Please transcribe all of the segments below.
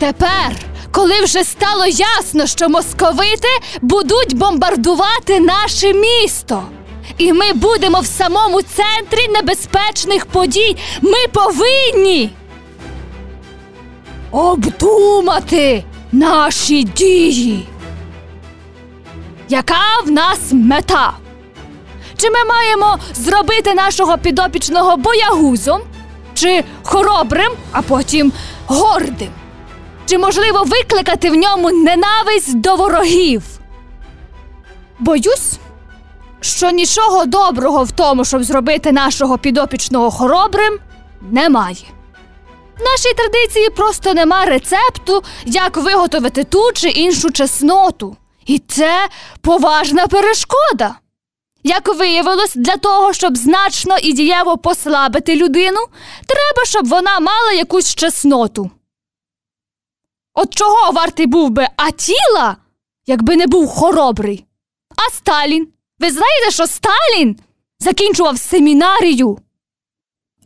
Тепер, коли вже стало ясно, що московити будуть бомбардувати наше місто, і ми будемо в самому центрі небезпечних подій, ми повинні обдумати наші дії. Яка в нас мета? Чи ми маємо зробити нашого підопічного боягузом, чи хоробрим, а потім гордим? Чи можливо викликати в ньому ненависть до ворогів? Боюсь, що нічого доброго в тому, щоб зробити нашого підопічного хоробрим, немає. В нашій традиції просто нема рецепту, як виготовити ту чи іншу чесноту. І це поважна перешкода. Як виявилось, для того, щоб значно і дієво послабити людину, треба, щоб вона мала якусь чесноту. От чого вартий був би Атіла, якби не був хоробрий? А Сталін? Ви знаєте, що Сталін закінчував семінарію?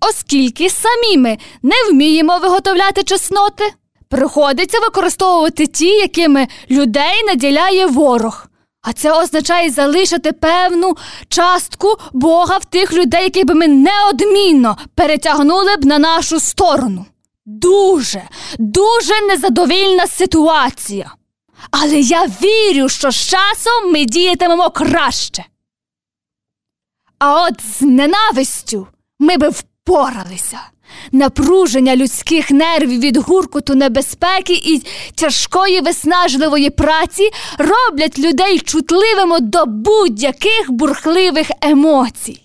Оскільки самі ми не вміємо виготовляти чесноти, приходиться використовувати ті, якими людей наділяє ворог. А це означає залишити певну частку Бога в тих людей, яких би ми неодмінно перетягнули б на нашу сторону. Дуже, дуже незадовільна ситуація. Але я вірю, що з часом ми діятимемо краще. А от з ненавистю ми би впоралися. Напруження людських нервів від гуркоту небезпеки і тяжкої виснажливої праці роблять людей чутливими до будь-яких бурхливих емоцій.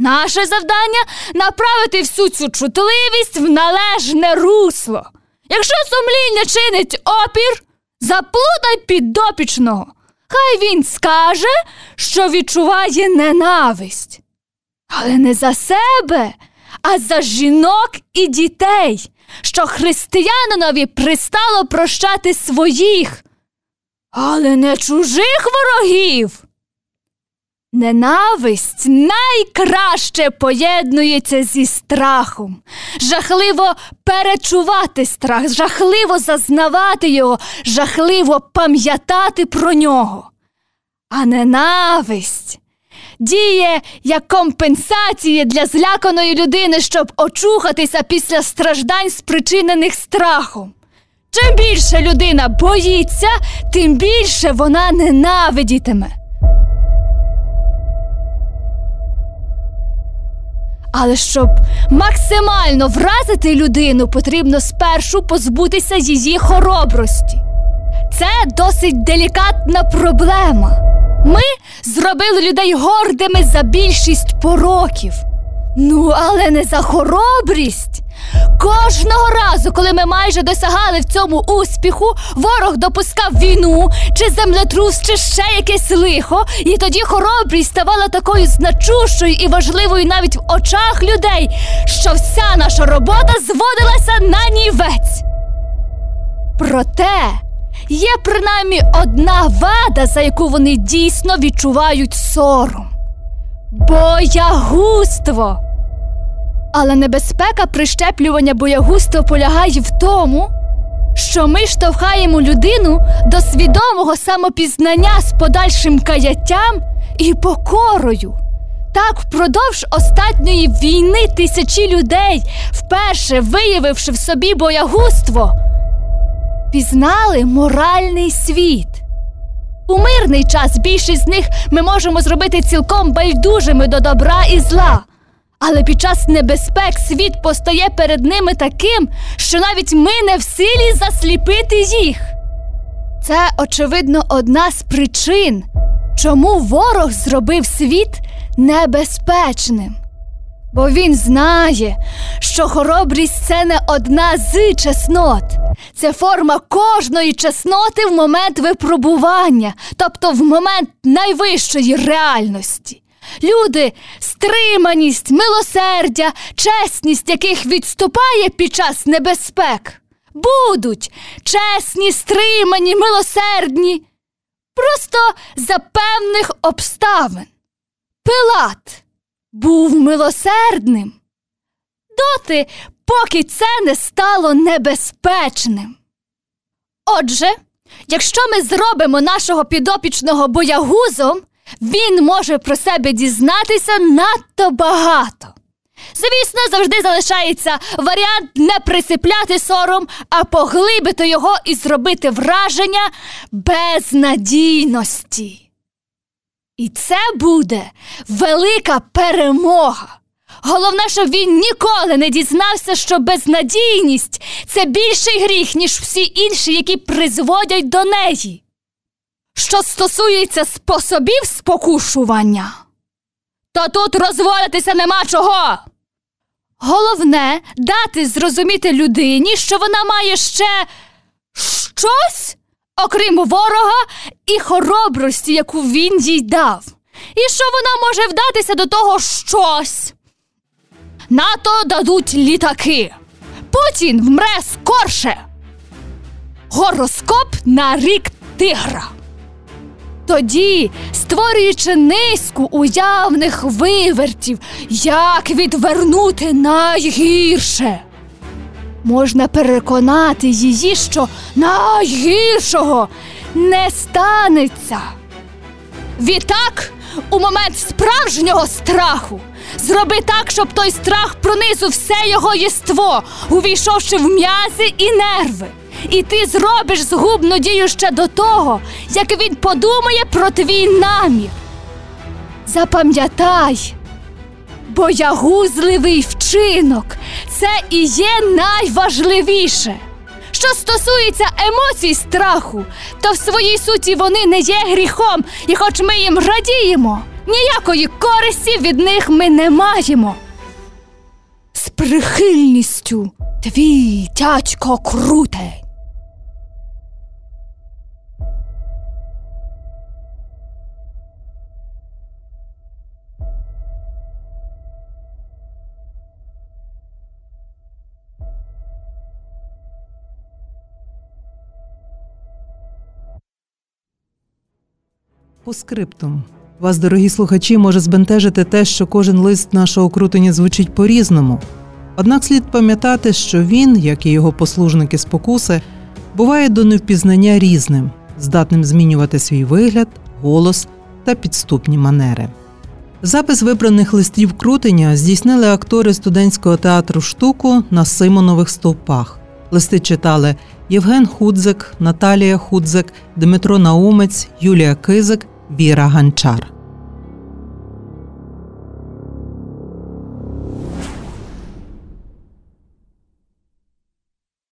Наше завдання направити всю цю чутливість в належне русло. Якщо сумління чинить опір, заплутай підопічного. Хай він скаже, що відчуває ненависть. Але не за себе, а за жінок і дітей, що християнинові пристало прощати своїх, але не чужих ворогів. Ненависть найкраще поєднується зі страхом. Жахливо перечувати страх, жахливо зазнавати його, жахливо пам'ятати про нього. А ненависть діє як компенсація для зляканої людини, щоб очухатися після страждань, спричинених страхом. Чим більше людина боїться, тим більше вона ненавидітиме. Але щоб максимально вразити людину, потрібно спершу позбутися її хоробрості. Це досить делікатна проблема. Ми зробили людей гордими за більшість пороків. Ну, але не за хоробрість. Кожного разу, коли ми майже досягали в цьому успіху, ворог допускав війну, чи землетрус, чи ще якесь лихо, і тоді хоробрість ставала такою значущою і важливою навіть в очах людей, що вся наша робота зводилася на нівець. Проте є принаймні одна вада, за яку вони дійсно відчувають сором боягузтво. Але небезпека прищеплювання боягузтва полягає в тому, що ми штовхаємо людину до свідомого самопізнання з подальшим каяттям і покорою. Так, впродовж останньої війни тисячі людей, вперше виявивши в собі боягузтво, пізнали моральний світ. У мирний час більшість з них ми можемо зробити цілком байдужими до добра і зла. Але під час небезпек світ постає перед ними таким, що навіть ми не в силі засліпити їх. Це, очевидно, одна з причин, чому ворог зробив світ небезпечним. Бо він знає, що хоробрість це не одна з чеснот, це форма кожної чесноти в момент випробування, тобто в момент найвищої реальності. Люди, стриманість, милосердя, чесність, яких відступає під час небезпек, будуть чесні, стримані, милосердні, просто за певних обставин. Пилат був милосердним. Доти, поки це не стало небезпечним. Отже, якщо ми зробимо нашого підопічного боягузом, він може про себе дізнатися надто багато. Звісно, завжди залишається варіант не присипляти сором, а поглибити його і зробити враження безнадійності. І це буде велика перемога. Головне, щоб він ніколи не дізнався, що безнадійність це більший гріх, ніж всі інші, які призводять до неї. Що стосується способів спокушування, то тут розводитися нема чого. Головне дати зрозуміти людині, що вона має ще щось, окрім ворога і хоробрості, яку він їй дав, і що вона може вдатися до того щось. НАТО дадуть літаки. Путін вмре скорше. Гороскоп на рік тигра. Тоді, створюючи низку уявних вивертів, як відвернути найгірше, можна переконати її, що найгіршого не станеться. Відтак, у момент справжнього страху, зроби так, щоб той страх пронизив все його єство, увійшовши в м'язи і нерви. І ти зробиш згубну дію ще до того, як він подумає про твій намір. Запам'ятай, боягузливий вчинок це і є найважливіше. Що стосується емоцій страху, то в своїй суті вони не є гріхом, і хоч ми їм радіємо, ніякої користі від них ми не маємо. З прихильністю твій дядько крутень. По скриптум. Вас, дорогі слухачі, може збентежити те, що кожен лист нашого крутення звучить по-різному. Однак слід пам'ятати, що він, як і його послужники спокуси, буває до невпізнання різним, здатним змінювати свій вигляд, голос та підступні манери. Запис вибраних листів крутення здійснили актори студентського театру штуку на Симонових стовпах. Листи читали Євген Худзик, Наталія Худзик, Дмитро Наумець, Юлія Кизик, Віра Ганчар.